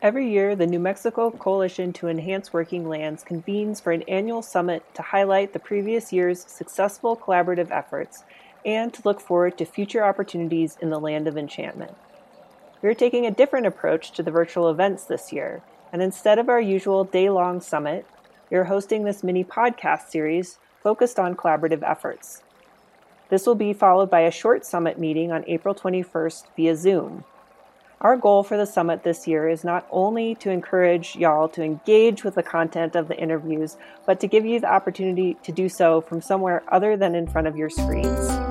Every year, the New Mexico Coalition to Enhance Working Lands convenes for an annual summit to highlight the previous year's successful collaborative efforts and to look forward to future opportunities in the land of enchantment. We are taking a different approach to the virtual events this year, and instead of our usual day long summit, we are hosting this mini podcast series focused on collaborative efforts. This will be followed by a short summit meeting on April 21st via Zoom, our goal for the summit this year is not only to encourage y'all to engage with the content of the interviews, but to give you the opportunity to do so from somewhere other than in front of your screens.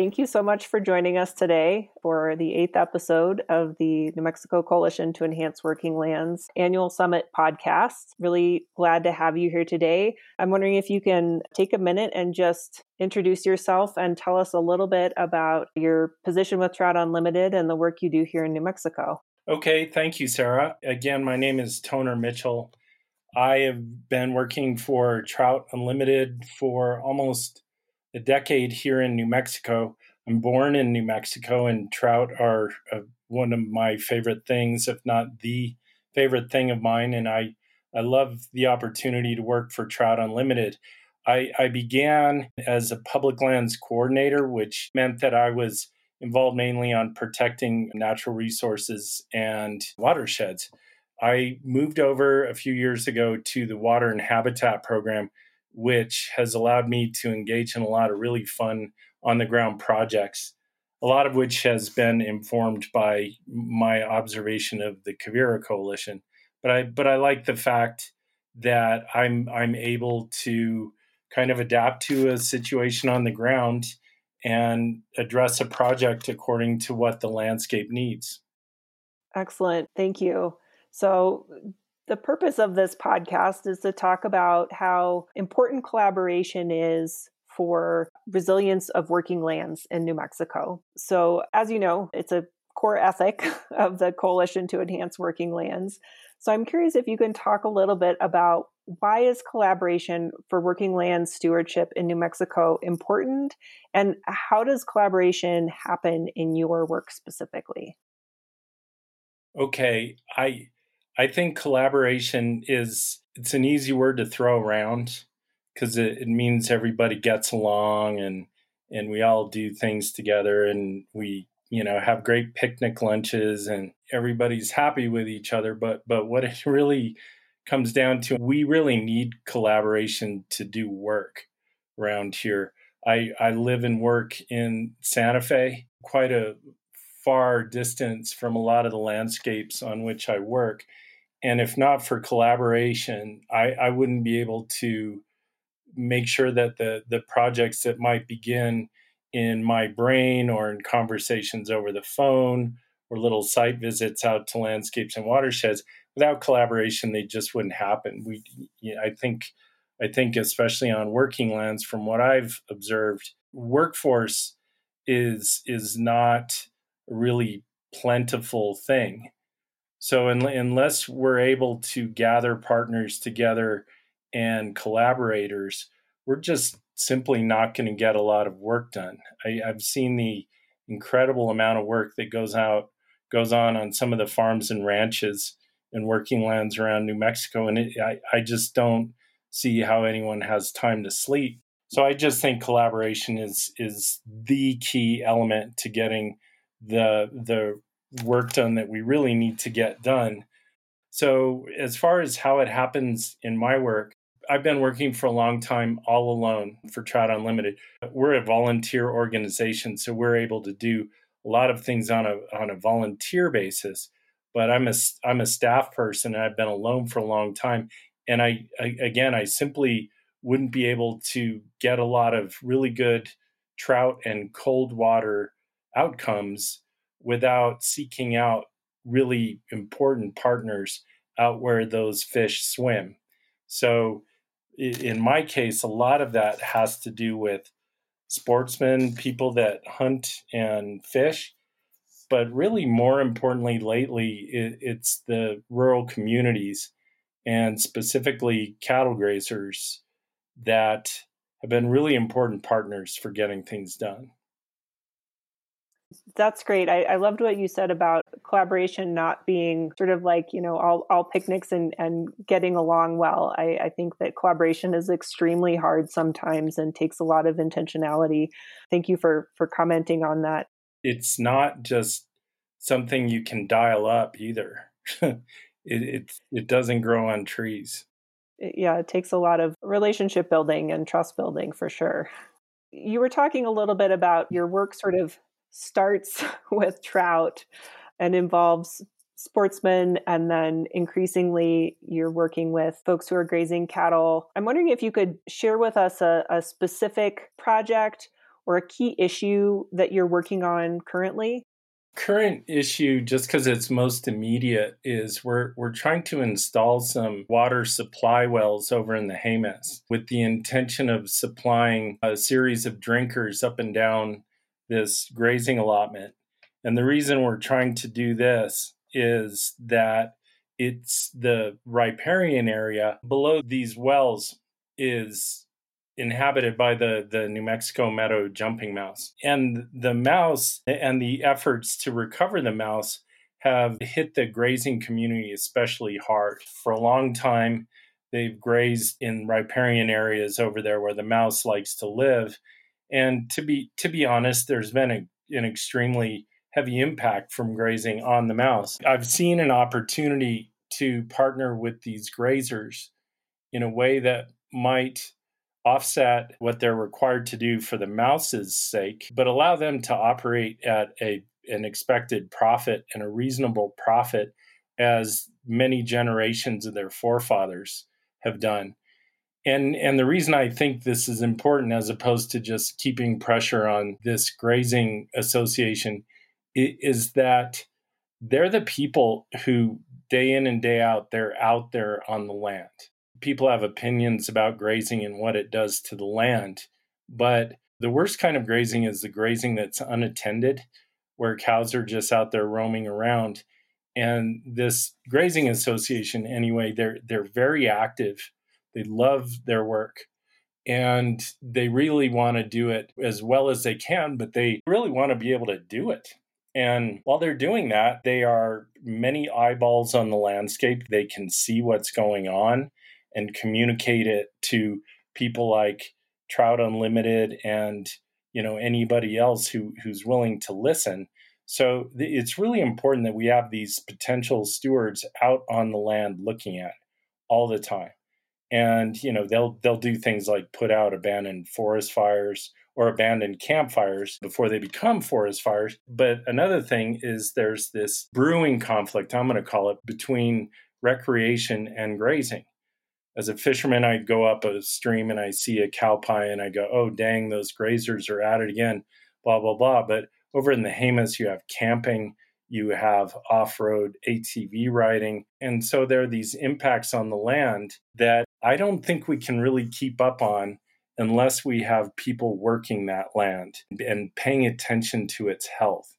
Thank you so much for joining us today for the eighth episode of the New Mexico Coalition to Enhance Working Lands annual summit podcast. Really glad to have you here today. I'm wondering if you can take a minute and just introduce yourself and tell us a little bit about your position with Trout Unlimited and the work you do here in New Mexico. Okay, thank you, Sarah. Again, my name is Toner Mitchell. I have been working for Trout Unlimited for almost a decade here in New Mexico. I'm born in New Mexico, and trout are uh, one of my favorite things, if not the favorite thing of mine. And I, I love the opportunity to work for Trout Unlimited. I, I began as a public lands coordinator, which meant that I was involved mainly on protecting natural resources and watersheds. I moved over a few years ago to the Water and Habitat Program, which has allowed me to engage in a lot of really fun on the ground projects, a lot of which has been informed by my observation of the Quivira Coalition. But I but I like the fact that I'm I'm able to kind of adapt to a situation on the ground and address a project according to what the landscape needs. Excellent. Thank you. So, the purpose of this podcast is to talk about how important collaboration is for resilience of working lands in New Mexico. So, as you know, it's a core ethic of the Coalition to Enhance Working Lands. So, I'm curious if you can talk a little bit about why is collaboration for working land stewardship in New Mexico important and how does collaboration happen in your work specifically? Okay, I I think collaboration is it's an easy word to throw around because it, it means everybody gets along and and we all do things together and we you know have great picnic lunches and everybody's happy with each other. But but what it really comes down to we really need collaboration to do work around here. I i live and work in santa fe quite a far distance from a lot of the landscapes on which i work and if not for collaboration, I, I wouldn't be able to make sure that the the projects that might begin in my brain or in conversations over the phone or little site visits out to landscapes and watersheds without collaboration they just wouldn't happen. We you know, i think i think especially on working lands from what i've observed workforce is is not a really plentiful thing so unless we're able to gather partners together and collaborators, we're just simply not going to get a lot of work done. I, have seen the incredible amount of work that goes out goes on on some of the farms and ranches and working lands around New Mexico, and it, I, I just don't see how anyone has time to sleep. So I just think collaboration is is the key element to getting the the work done that we really need to get done. So, as far as how it happens in my work, I've been working for a long time all alone for Trout Unlimited. We're a volunteer organization, so we're able to do a lot of things on a on a volunteer basis. But I'm a I'm a staff person, and I've been alone for a long time. And I, I again, I simply wouldn't be able to get a lot of really good trout and cold water outcomes without seeking out really important partners out where those fish swim. So, in my case, a lot of that has to do with sportsmen, people that hunt and fish. But really, more importantly, lately, it's the rural communities and specifically cattle grazers that have been really important partners for getting things done. That's great. I, I, loved what you said about collaboration not being sort of like, you know, all, all picnics and, and getting along well. I, I think that collaboration is extremely hard sometimes and takes a lot of intentionality. Thank you for for commenting on that. It's not just something you can dial up either. it, it it doesn't grow on trees. Yeah, it takes a lot of relationship building and trust building for sure. You were talking a little bit about your work sort of starts with trout and involves sportsmen and then increasingly you're working with folks who are grazing cattle. I'm wondering if you could share with us a, a specific project or a key issue that you're working on currently current issue just because it's most immediate is we're we're trying to install some water supply wells over in the Jemez with the intention of supplying a series of drinkers up and down this grazing allotment. And the reason we're trying to do this is that it's the riparian area below these wells is inhabited by the, the New Mexico meadow jumping mouse. And the mouse and the efforts to recover the mouse have hit the grazing community especially hard. For a long time, they've grazed in riparian areas over there where the mouse likes to live. And to be to be honest, there's been a, an extremely heavy impact from grazing on the mouse. I've seen an opportunity to partner with these grazers in a way that might offset what they're required to do for the mouse's sake, but allow them to operate at a an expected profit and a reasonable profit as many generations of their forefathers have done and and the reason I think this is important as opposed to just keeping pressure on this grazing association is that they're the people who day in and day out they're out there on the land. People have opinions about grazing and what it does to the land, but the worst kind of grazing is the grazing that's unattended where cows are just out there roaming around and this grazing association anyway they're they're very active they love their work and they really want to do it as well as they can, but they really want to be able to do it. And while they're doing that, they are many eyeballs on the landscape. They can see what's going on and communicate it to people like Trout Unlimited and you know anybody else who who's willing to listen. So it's really important that we have these potential stewards out on the land looking at all the time and you know they'll they'll do things like put out abandoned forest fires or abandoned campfires before they become forest fires. But another thing is there's this brewing conflict i'm going to call it between recreation and grazing. As a fisherman i go up a stream and i see a cow pie and i go oh dang those grazers are at it again blah blah blah. But over in the Jemez, you have camping you have off road ATV riding. And so there are these impacts on the land that I don't think we can really keep up on unless we have people working that land and paying attention to its health.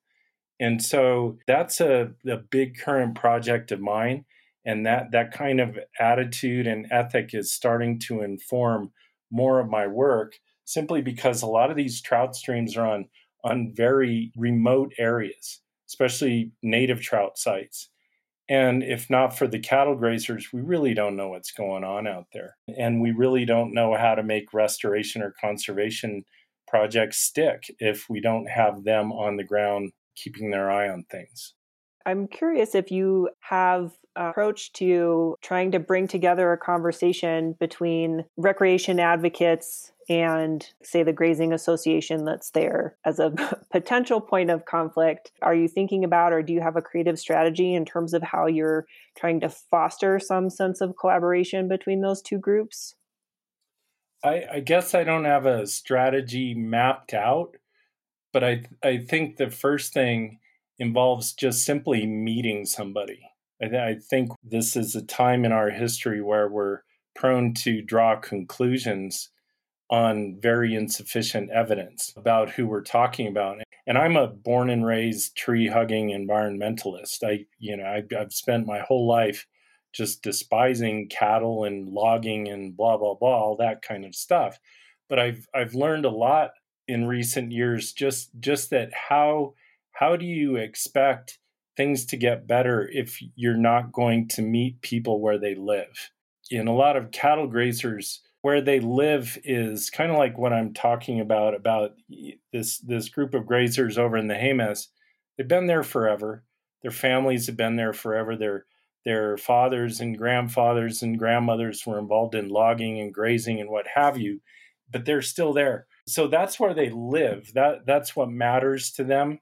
And so that's a, a big current project of mine. And that, that kind of attitude and ethic is starting to inform more of my work simply because a lot of these trout streams are on, on very remote areas especially native trout sites. And if not for the cattle grazers, we really don't know what's going on out there. And we really don't know how to make restoration or conservation projects stick if we don't have them on the ground keeping their eye on things. I'm curious if you have approach to trying to bring together a conversation between recreation advocates and say the grazing association that's there as a potential point of conflict are you thinking about or do you have a creative strategy in terms of how you're trying to foster some sense of collaboration between those two groups? I, I guess i don't have a strategy mapped out but i i think the first thing involves just simply meeting somebody. I, th- I think this is a time in our history where we're prone to draw conclusions on very insufficient evidence about who we're talking about. And I'm a born and raised tree hugging environmentalist. I, you know, I've, I've spent my whole life just despising cattle and logging and blah blah blah, all that kind of stuff. But I've I've learned a lot in recent years just just that how how do you expect things to get better if you're not going to meet people where they live? In a lot of cattle grazers, where they live is kind of like what I'm talking about about this this group of grazers over in the Jemez. They've been there forever. Their families have been there forever. Their their fathers and grandfathers and grandmothers were involved in logging and grazing and what have you, but they're still there. So that's where they live. That that's what matters to them.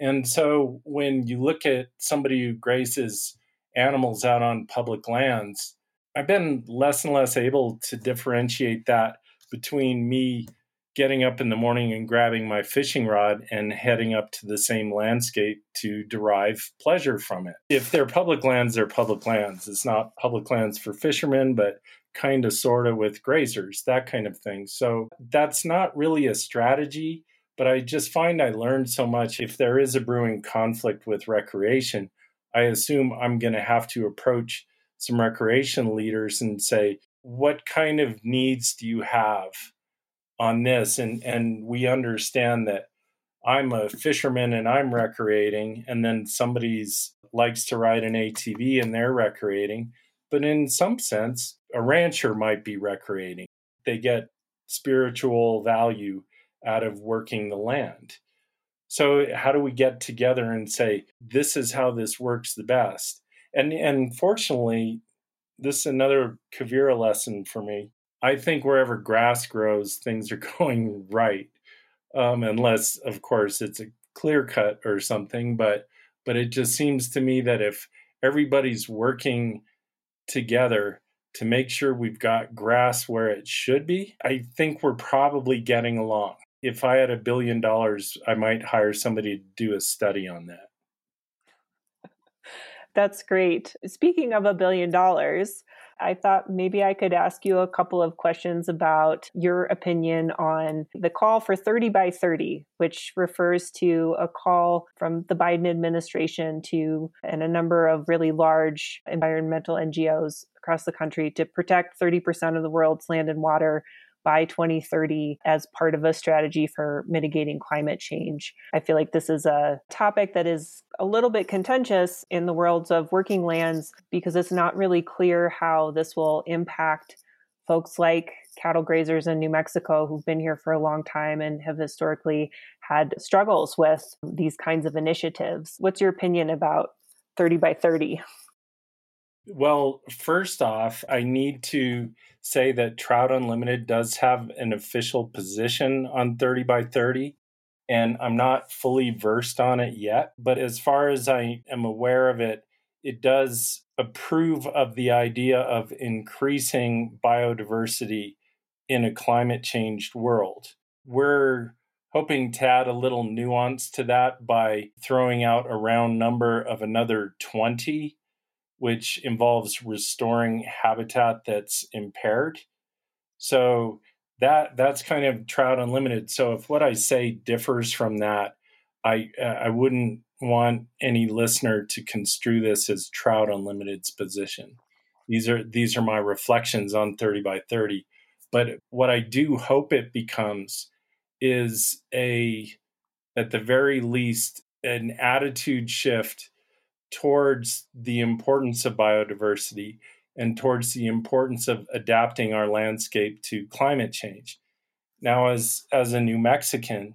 And so when you look at somebody who grazes animals out on public lands, I've been less and less able to differentiate that between me getting up in the morning and grabbing my fishing rod and heading up to the same landscape to derive pleasure from it. If they're public lands, they're public lands. It's not public lands for fishermen, but kind of sort of with grazers, that kind of thing. So that's not really a strategy, but I just find I learned so much. If there is a brewing conflict with recreation, I assume I'm going to have to approach some recreation leaders and say, what kind of needs do you have on this? And and we understand that I'm a fisherman and I'm recreating, and then somebody's likes to ride an ATV and they're recreating. But in some sense, a rancher might be recreating. They get spiritual value out of working the land. So how do we get together and say this is how this works the best? And and fortunately, this is another Quivira lesson for me. I think wherever grass grows, things are going right, um, unless of course it's a clear cut or something. But but it just seems to me that if everybody's working together to make sure we've got grass where it should be, I think we're probably getting along. If I had a billion dollars, I might hire somebody to do a study on that. That's great. Speaking of a billion dollars, I thought maybe I could ask you a couple of questions about your opinion on the call for 30 by 30, which refers to a call from the Biden administration to and a number of really large environmental NGOs across the country to protect 30% of the world's land and water by 2030 as part of a strategy for mitigating climate change. I feel like this is a topic that is a little bit contentious in the worlds of working lands because it's not really clear how this will impact folks like cattle grazers in New Mexico who've been here for a long time and have historically had struggles with these kinds of initiatives. What's your opinion about 30 by 30? Well, first off, I need to say that Trout Unlimited does have an official position on 30 by 30, and I'm not fully versed on it yet. But as far as I am aware of it, it does approve of the idea of increasing biodiversity in a climate changed world. We're hoping to add a little nuance to that by throwing out a round number of another 20 which involves restoring habitat that's impaired. So that that's kind of trout unlimited. So if what I say differs from that, I uh, I wouldn't want any listener to construe this as trout unlimited's position. These are these are my reflections on 30 by 30. But what I do hope it becomes is a at the very least an attitude shift towards the importance of biodiversity and towards the importance of adapting our landscape to climate change. Now, as, as a New Mexican,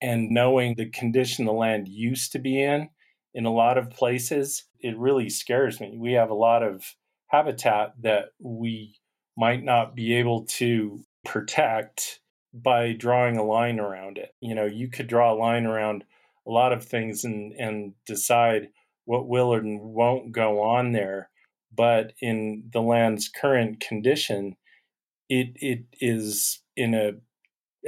and knowing the condition the land used to be in, in a lot of places, it really scares me. We have a lot of habitat that we might not be able to protect by drawing a line around it. You know, you could draw a line around a lot of things and, and decide what will and won't go on there. But in the land's current condition, it it is in a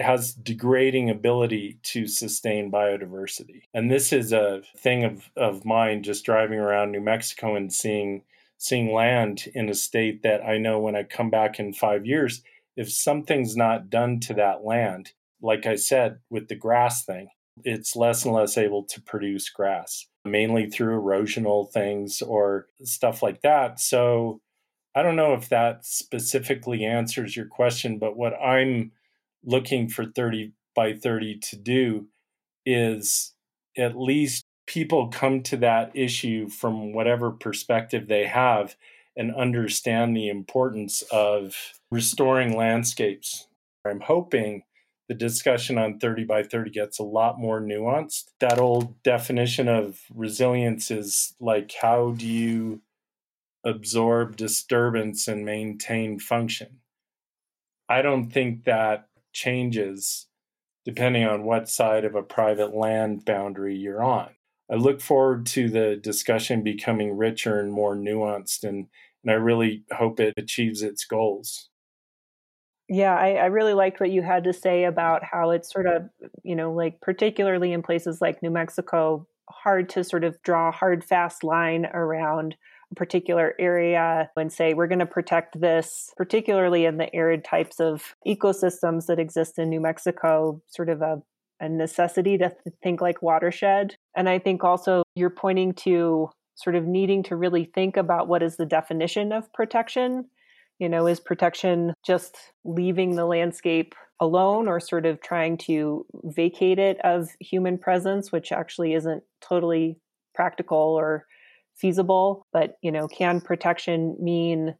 has degrading ability to sustain biodiversity. And this is a thing of, of mine just driving around New Mexico and seeing seeing land in a state that I know when I come back in five years, if something's not done to that land, like I said with the grass thing, it's less and less able to produce grass, mainly through erosional things or stuff like that. So I don't know if that specifically answers your question, but what I'm looking for 30 by 30 to do is at least people come to that issue from whatever perspective they have and understand the importance of restoring landscapes. I'm hoping the discussion on 30 by 30 gets a lot more nuanced. That old definition of resilience is like, how do you absorb disturbance and maintain function? I don't think that changes depending on what side of a private land boundary you're on. I look forward to the discussion becoming richer and more nuanced, and, and I really hope it achieves its goals. Yeah, I, I, really liked what you had to say about how it's sort of, you know, like particularly in places like New Mexico, hard to sort of draw a hard, fast line around a particular area and say, we're going to protect this, particularly in the arid types of ecosystems that exist in New Mexico, sort of a, a necessity to think like watershed. And I think also you're pointing to sort of needing to really think about what is the definition of protection you know, is protection just leaving the landscape alone or sort of trying to vacate it of human presence, which actually isn't totally practical or feasible? But, you know, can protection mean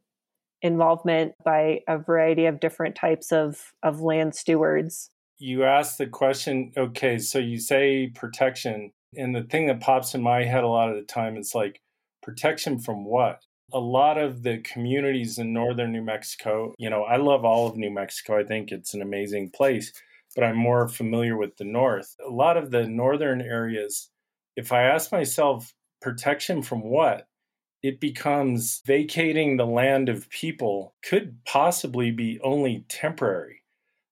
involvement by a variety of different types of, of land stewards? You asked the question, okay, so you say protection, and the thing that pops in my head a lot of the time is like, protection from what? A lot of the communities in northern New Mexico, you know, I love all of New Mexico. I think it's an amazing place, but I'm more familiar with the north. A lot of the northern areas, if I ask myself, protection from what? It becomes vacating the land of people could possibly be only temporary.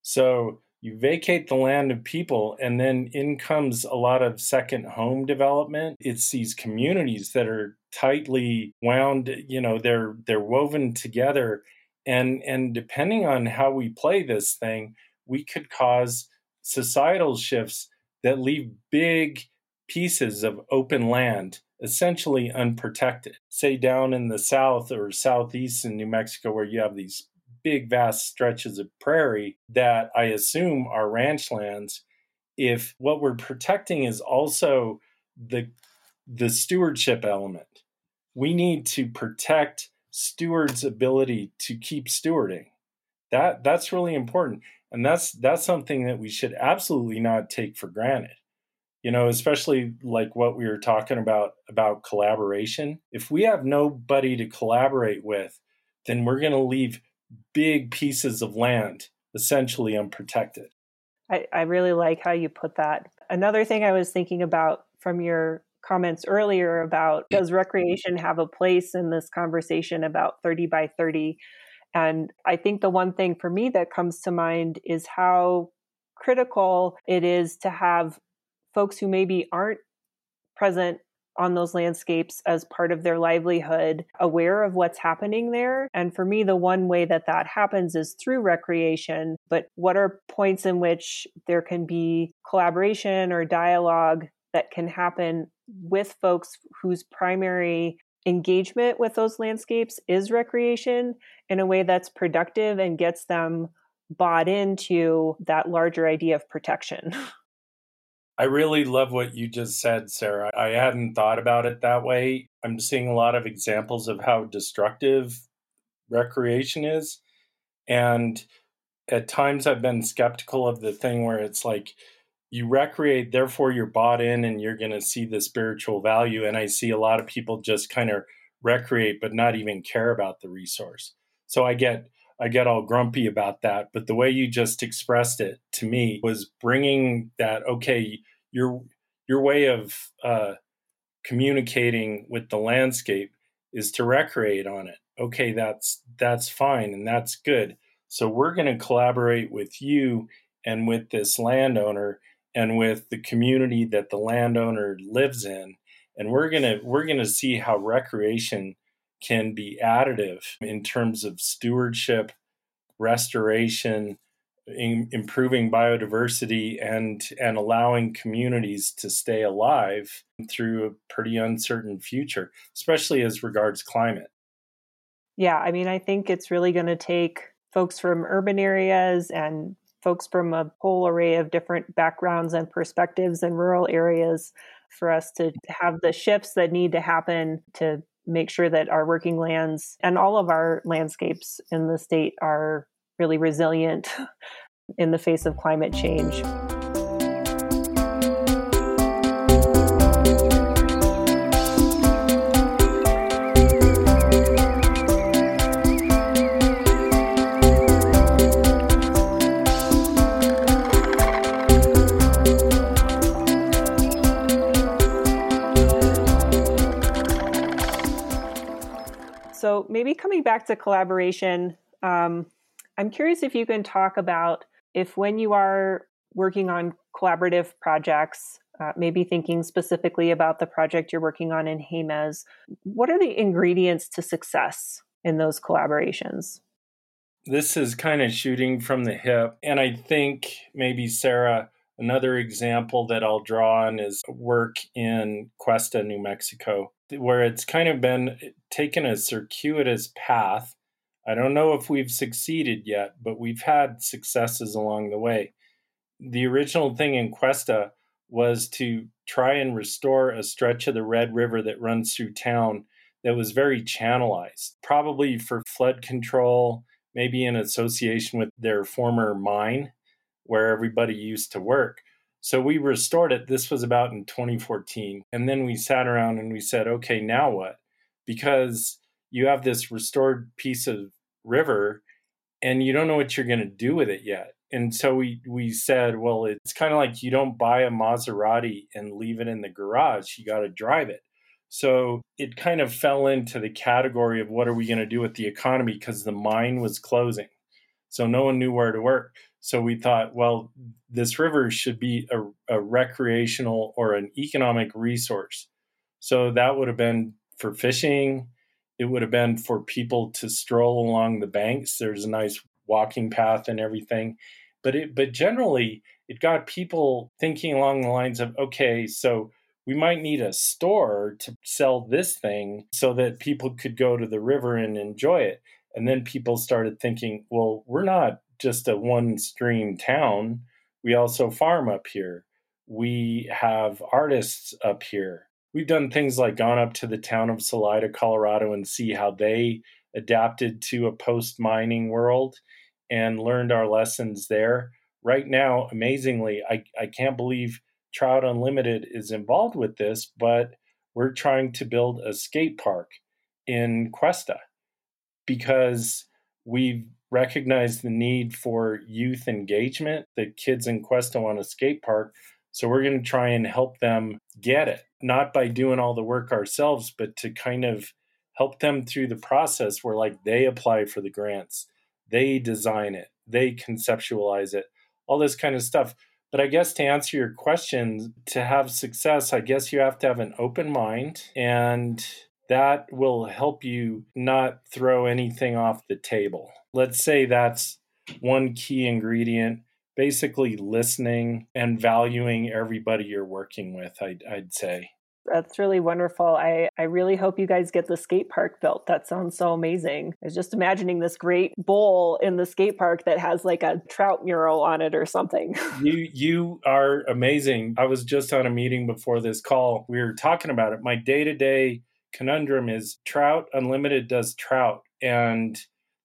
So you vacate the land of people and then in comes a lot of second home development. It's these communities that are tightly wound you know they're they're woven together. And and depending on how we play this thing we could cause societal shifts that leave big pieces of open land essentially unprotected. Say down in the south or southeast in new mexico where you have these big vast stretches of prairie that i assume are ranch lands if what we're protecting is also the the stewardship element we need to protect stewards' ability to keep stewarding. That that's really important, and that's that's something that we should absolutely not take for granted. You know, especially like what we were talking about about collaboration. If we have nobody to collaborate with, then we're going to leave big pieces of land essentially unprotected. I, I really like how you put that. Another thing I was thinking about from your comments earlier about does recreation have a place in this conversation about 30 by 30? And I think the one thing for me that comes to mind is how critical it is to have folks who maybe aren't present on those landscapes as part of their livelihood, aware of what's happening there. And for me, the one way that that happens is through recreation. But what are points in which there can be collaboration or dialogue that can happen with folks whose primary engagement with those landscapes is recreation in a way that's productive and gets them bought into that larger idea of protection. I really love what you just said, Sarah. I hadn't thought about it that way. I'm seeing a lot of examples of how destructive recreation is. And at times I've been skeptical of the thing where it's like, you recreate, therefore you're bought in and you're going to see the spiritual value. And I see a lot of people just kind of recreate, but not even care about the resource. So I get, I get all grumpy about that. But the way you just expressed it to me was bringing that, okay, your, your way of uh, communicating with the landscape is to recreate on it. Okay, that's, that's fine. And that's good. So we're going to collaborate with you and with this landowner and with the community that the landowner lives in and we're to we're to see how recreation can be additive in terms of stewardship, restoration, in improving biodiversity and and allowing communities to stay alive through a pretty uncertain future especially as regards climate. Yeah i mean i think it's really going to take folks from urban areas and folks from a whole array of different backgrounds and perspectives in rural areas for us to have the shifts that need to happen to make sure that our working lands and all of our landscapes in the state are really resilient in the face of climate change. Maybe coming back to collaboration, um, I'm curious if you can talk about if when you are working on collaborative projects, uh, maybe thinking specifically about the project you're working on in Jemez, what are the ingredients to success in those collaborations? This is kind of shooting from the hip. And I think maybe, Sarah, another example that I'll draw on is work in Questa, New Mexico, where it's kind of been taken a circuitous path I don't know if we've succeeded yet, but we've had successes along the way. The original thing in Questa was to try and restore a stretch of the Red River that runs through town that was very channelized, probably for flood control, maybe in association with their former mine where everybody used to work. So we restored it. This was about in 2014. And then we sat around and we said, okay, now what? Because you have this restored piece of river and you don't know what you're going to do with it yet. And so we we said, well, it's kind of like you don't buy a Maserati and leave it in the garage. You got to drive it. So it kind of fell into the category of what are we going to do with the economy because the mine was closing. So no one knew where to work. So we thought, well, this river should be a, a recreational or an economic resource. So that would have been for fishing, it would have been for people to stroll along the banks. There's a nice walking path and everything. But it but generally it got people thinking along the lines of, okay, so we might need a store to sell this thing so that people could go to the river and enjoy it. And then people started thinking, well, we're not just a one stream town. We also farm up here. We have artists up here we've done things like gone up to the town of Salida, Colorado, and see how they adapted to a post mining world and learned our lessons there. Right now, amazingly, I, I can't believe Trout Unlimited is involved with this, but we're trying to build a skate park in Questa because we've recognized the need for youth engagement. The kids in Questa want a skate park. So we're going to try and help them get it not by doing all the work ourselves, but to kind of help them through the process where like they apply for the grants, they design it, they conceptualize it, all this kind of stuff. But I guess to answer your question, to have success, I guess you have to have an open mind and that will help you not throw anything off the table. Let's say that's one key ingredient basically listening and valuing everybody you're working with, I'd, I'd say. That's really wonderful. I, I really hope you guys get the skate park built. That sounds so amazing. I was just imagining this great bowl in the skate park that has like a trout mural on it or something. you you are amazing. I was just on a meeting before this call. We were talking about it. My day-to-day conundrum is trout unlimited does trout and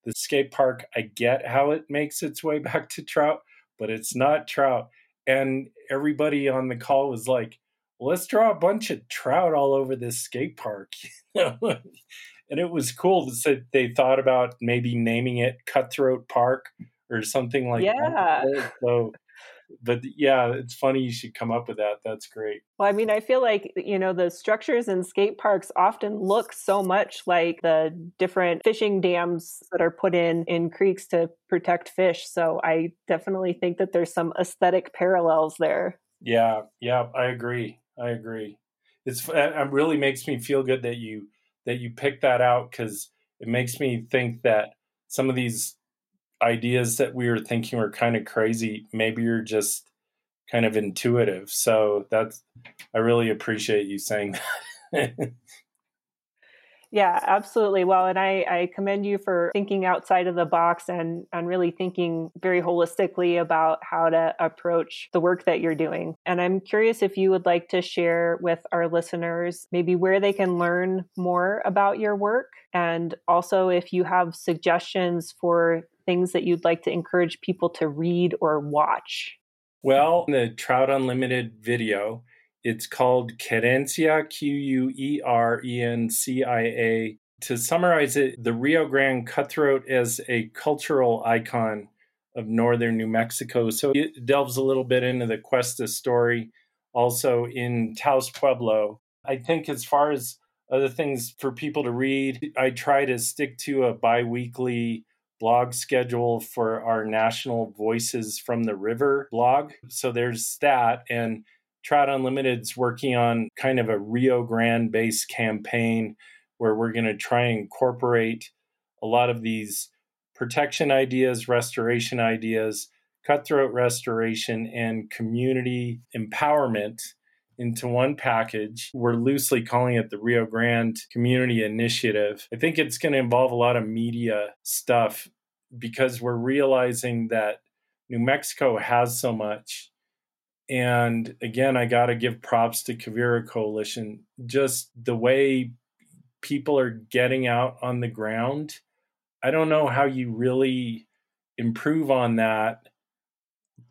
the skate park I get how it makes its way back to trout but it's not trout. And everybody on the call was like, let's draw a bunch of trout all over this skate park. and it was cool that they thought about maybe naming it Cutthroat Park or something like yeah. that. So but yeah, it's funny you should come up with that. That's great. Well, I mean, I feel like, you know, the structures in skate parks often look so much like the different fishing dams that are put in in creeks to protect fish. So I definitely think that there's some aesthetic parallels there. Yeah, yeah, I agree. I agree. It's it really makes me feel good that you that you picked that out because it makes me think that some of these ideas that we were thinking were kind of crazy, maybe you're just kind of intuitive. So that's, I really appreciate you saying that. Yeah, absolutely. Well, and I, I commend you for thinking outside of the box and, and really thinking very holistically about how to approach the work that you're doing. And I'm curious if you would like to share with our listeners maybe where they can learn more about your work and also if you have suggestions for things that you'd like to encourage people to read or watch. Well, the Trout Unlimited video it's called Querencia, Q U E R E N C I A. To summarize it, the Rio Grande cutthroat is a cultural icon of northern New Mexico. So it delves a little bit into the Questa story, also in Taos Pueblo. I think, as far as other things for people to read, I try to stick to a bi weekly blog schedule for our National Voices from the River blog. So there's that. And Trout Unlimited's working on kind of a Rio Grande based campaign where we're going to try and incorporate a lot of these protection ideas, restoration ideas, cutthroat restoration, and community empowerment into one package. We're loosely calling it the Rio Grande Community Initiative. I think it's going to involve a lot of media stuff because we're realizing that New Mexico has so much and again, I got to give props to Quivira Coalition. Just the way people are getting out on the ground. I don't know how you really improve on that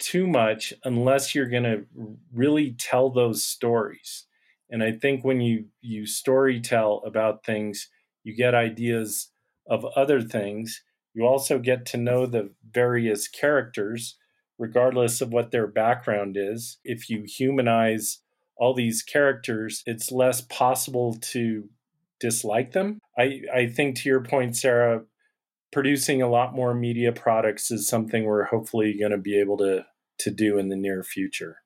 too much unless you're going to really tell those stories. And I think when you you story tell about things, you get ideas of other things. You also get to know the various characters regardless of what their background is. If you humanize all these characters, it's less possible to dislike them. I, I think to your point, Sarah, producing a lot more media products is something we're hopefully going to be able to to do in the near future.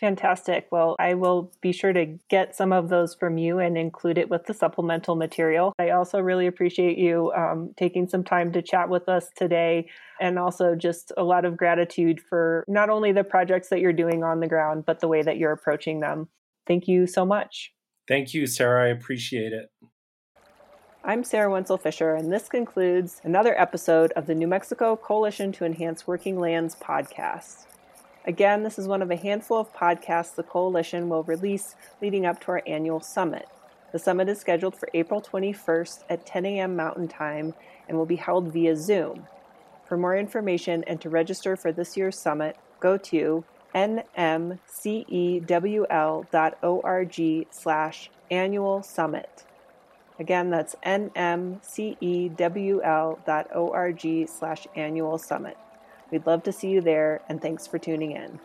Fantastic. Well, I will be sure to get some of those from you and include it with the supplemental material. I also really appreciate you um, taking some time to chat with us today, and also just a lot of gratitude for not only the projects that you're doing on the ground, but the way that you're approaching them. Thank you so much. Thank you, Sarah. I appreciate it. I'm Sarah Wenzel Fisher, and this concludes another episode of the New Mexico Coalition to Enhance Working Lands podcast. Again, this is one of a handful of podcasts the Coalition will release leading up to our annual summit. The summit is scheduled for April 21st at 10 a.m. Mountain Time and will be held via Zoom. For more information and to register for this year's summit, go to nmcewl.org slash annual summit. Again, that's nmcewl.org slash annual summit. We'd love to see you there, and thanks for tuning in.